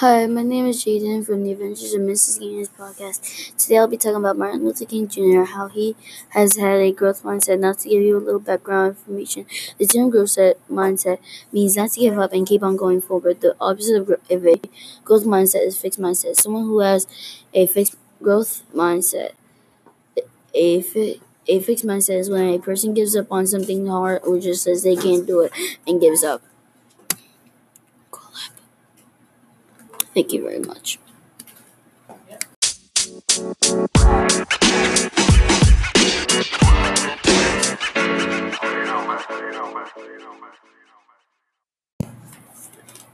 Hi, my name is Jaden from the Adventures of Mrs. Gaines podcast. Today I'll be talking about Martin Luther King Jr., how he has had a growth mindset. Now, to give you a little background information, the term growth mindset means not to give up and keep on going forward. The opposite of a growth mindset is fixed mindset. Someone who has a fixed growth mindset, a, a fixed mindset is when a person gives up on something hard or just says they can't do it and gives up. Thank you very much.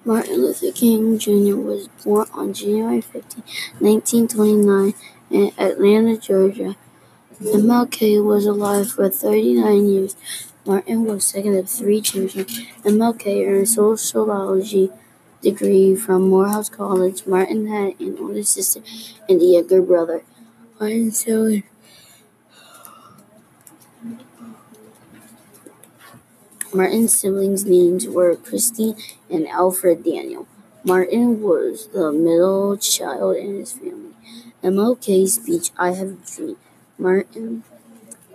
Martin Luther King Jr. was born on January 15, 1929, in Atlanta, Georgia. MLK was alive for 39 years. Martin was second of three children. MLK earned sociology degree from Morehouse College. Martin had an older sister and a younger brother. Siblings, Martin's siblings' names were Christine and Alfred Daniel. Martin was the middle child in his family. MLK's speech, I Have a Dream. Martin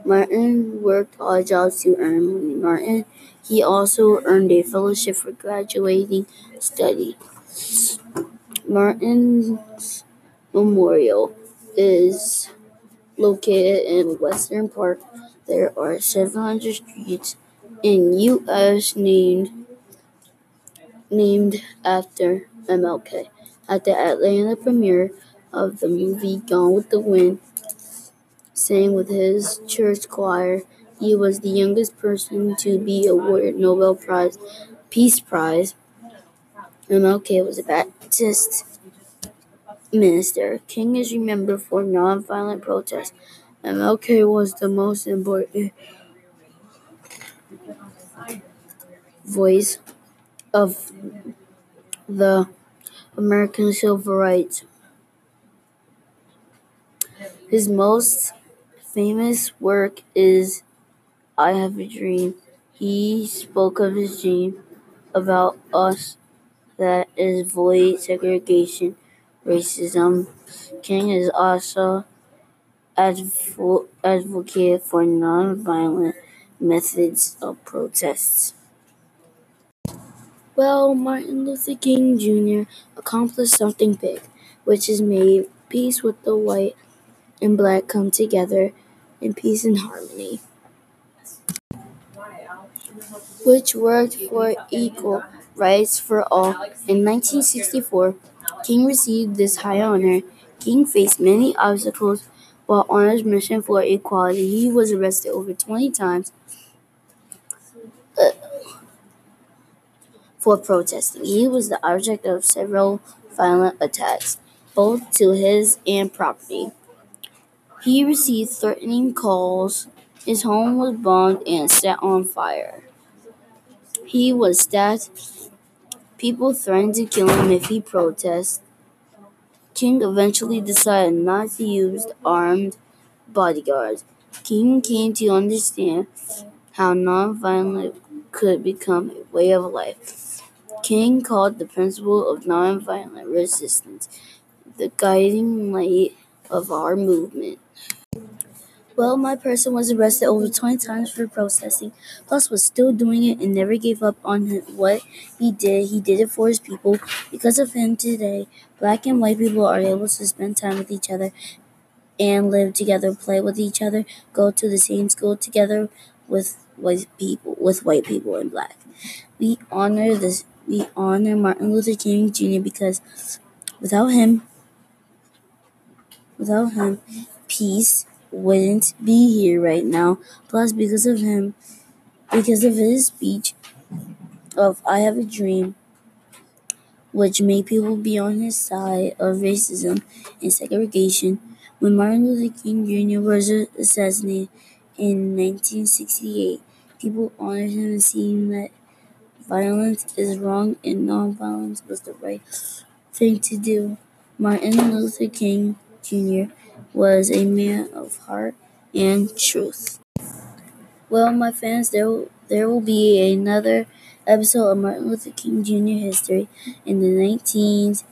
Martin worked odd jobs to earn money. Martin he also earned a fellowship for graduating study. Martin's Memorial is located in Western Park. There are 700 streets in U.S. named named after MLK. At the Atlanta premiere of the movie Gone with the Wind, sang with his church choir. He was the youngest person to be awarded Nobel Prize Peace Prize. MLK was a Baptist minister. King is remembered for nonviolent protests. MLK was the most important voice of the American civil rights. His most famous work is I Have a Dream. He spoke of his dream about us that is void segregation, racism. King is also advo- advocate for nonviolent methods of protests. Well, Martin Luther King Jr. accomplished something big, which is made peace with the white and black come together in peace and harmony, which worked for equal rights for all. In 1964, King received this high honor. King faced many obstacles while on his mission for equality. He was arrested over 20 times uh, for protesting. He was the object of several violent attacks, both to his and property. He received threatening calls. His home was bombed and set on fire. He was stabbed. People threatened to kill him if he protested. King eventually decided not to use armed bodyguards. King came to understand how nonviolent could become a way of life. King called the principle of nonviolent resistance the guiding light of our movement. Well, my person was arrested over 20 times for protesting, plus was still doing it and never gave up on what he did. He did it for his people. Because of him today, black and white people are able to spend time with each other and live together, play with each other, go to the same school together with white people, with white people and black. We honor this. We honor Martin Luther King Jr. because without him, without him, peace wouldn't be here right now. Plus, because of him, because of his speech of I Have a Dream, which made people be on his side of racism and segregation, when Martin Luther King Jr. was assassinated in 1968, people honored him and seen that violence is wrong and nonviolence was the right thing to do. Martin Luther King Jr was a man of heart and truth. Well, my fans, there will, there will be another episode of Martin Luther King Jr. history in the 19th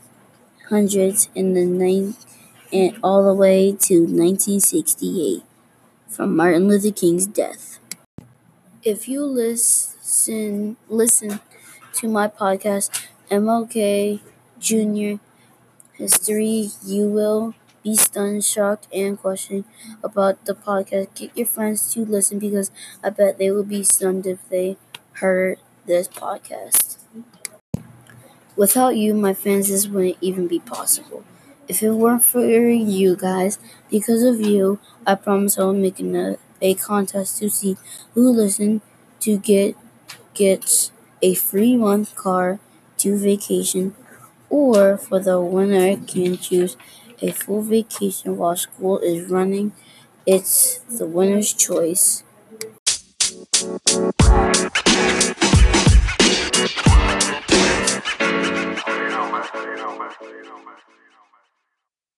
1800s and the nine, and all the way to 1968 from Martin Luther King's death. If you listen listen to my podcast MLK Jr. History, you will be stunned, shocked, and questioned about the podcast. Get your friends to listen because I bet they will be stunned if they heard this podcast. Without you, my fans, this wouldn't even be possible. If it weren't for you guys, because of you, I promise I'll make a, a contest to see who listened to get gets a free month car to vacation, or for the winner can choose a full vacation while school is running. It's the winner's choice.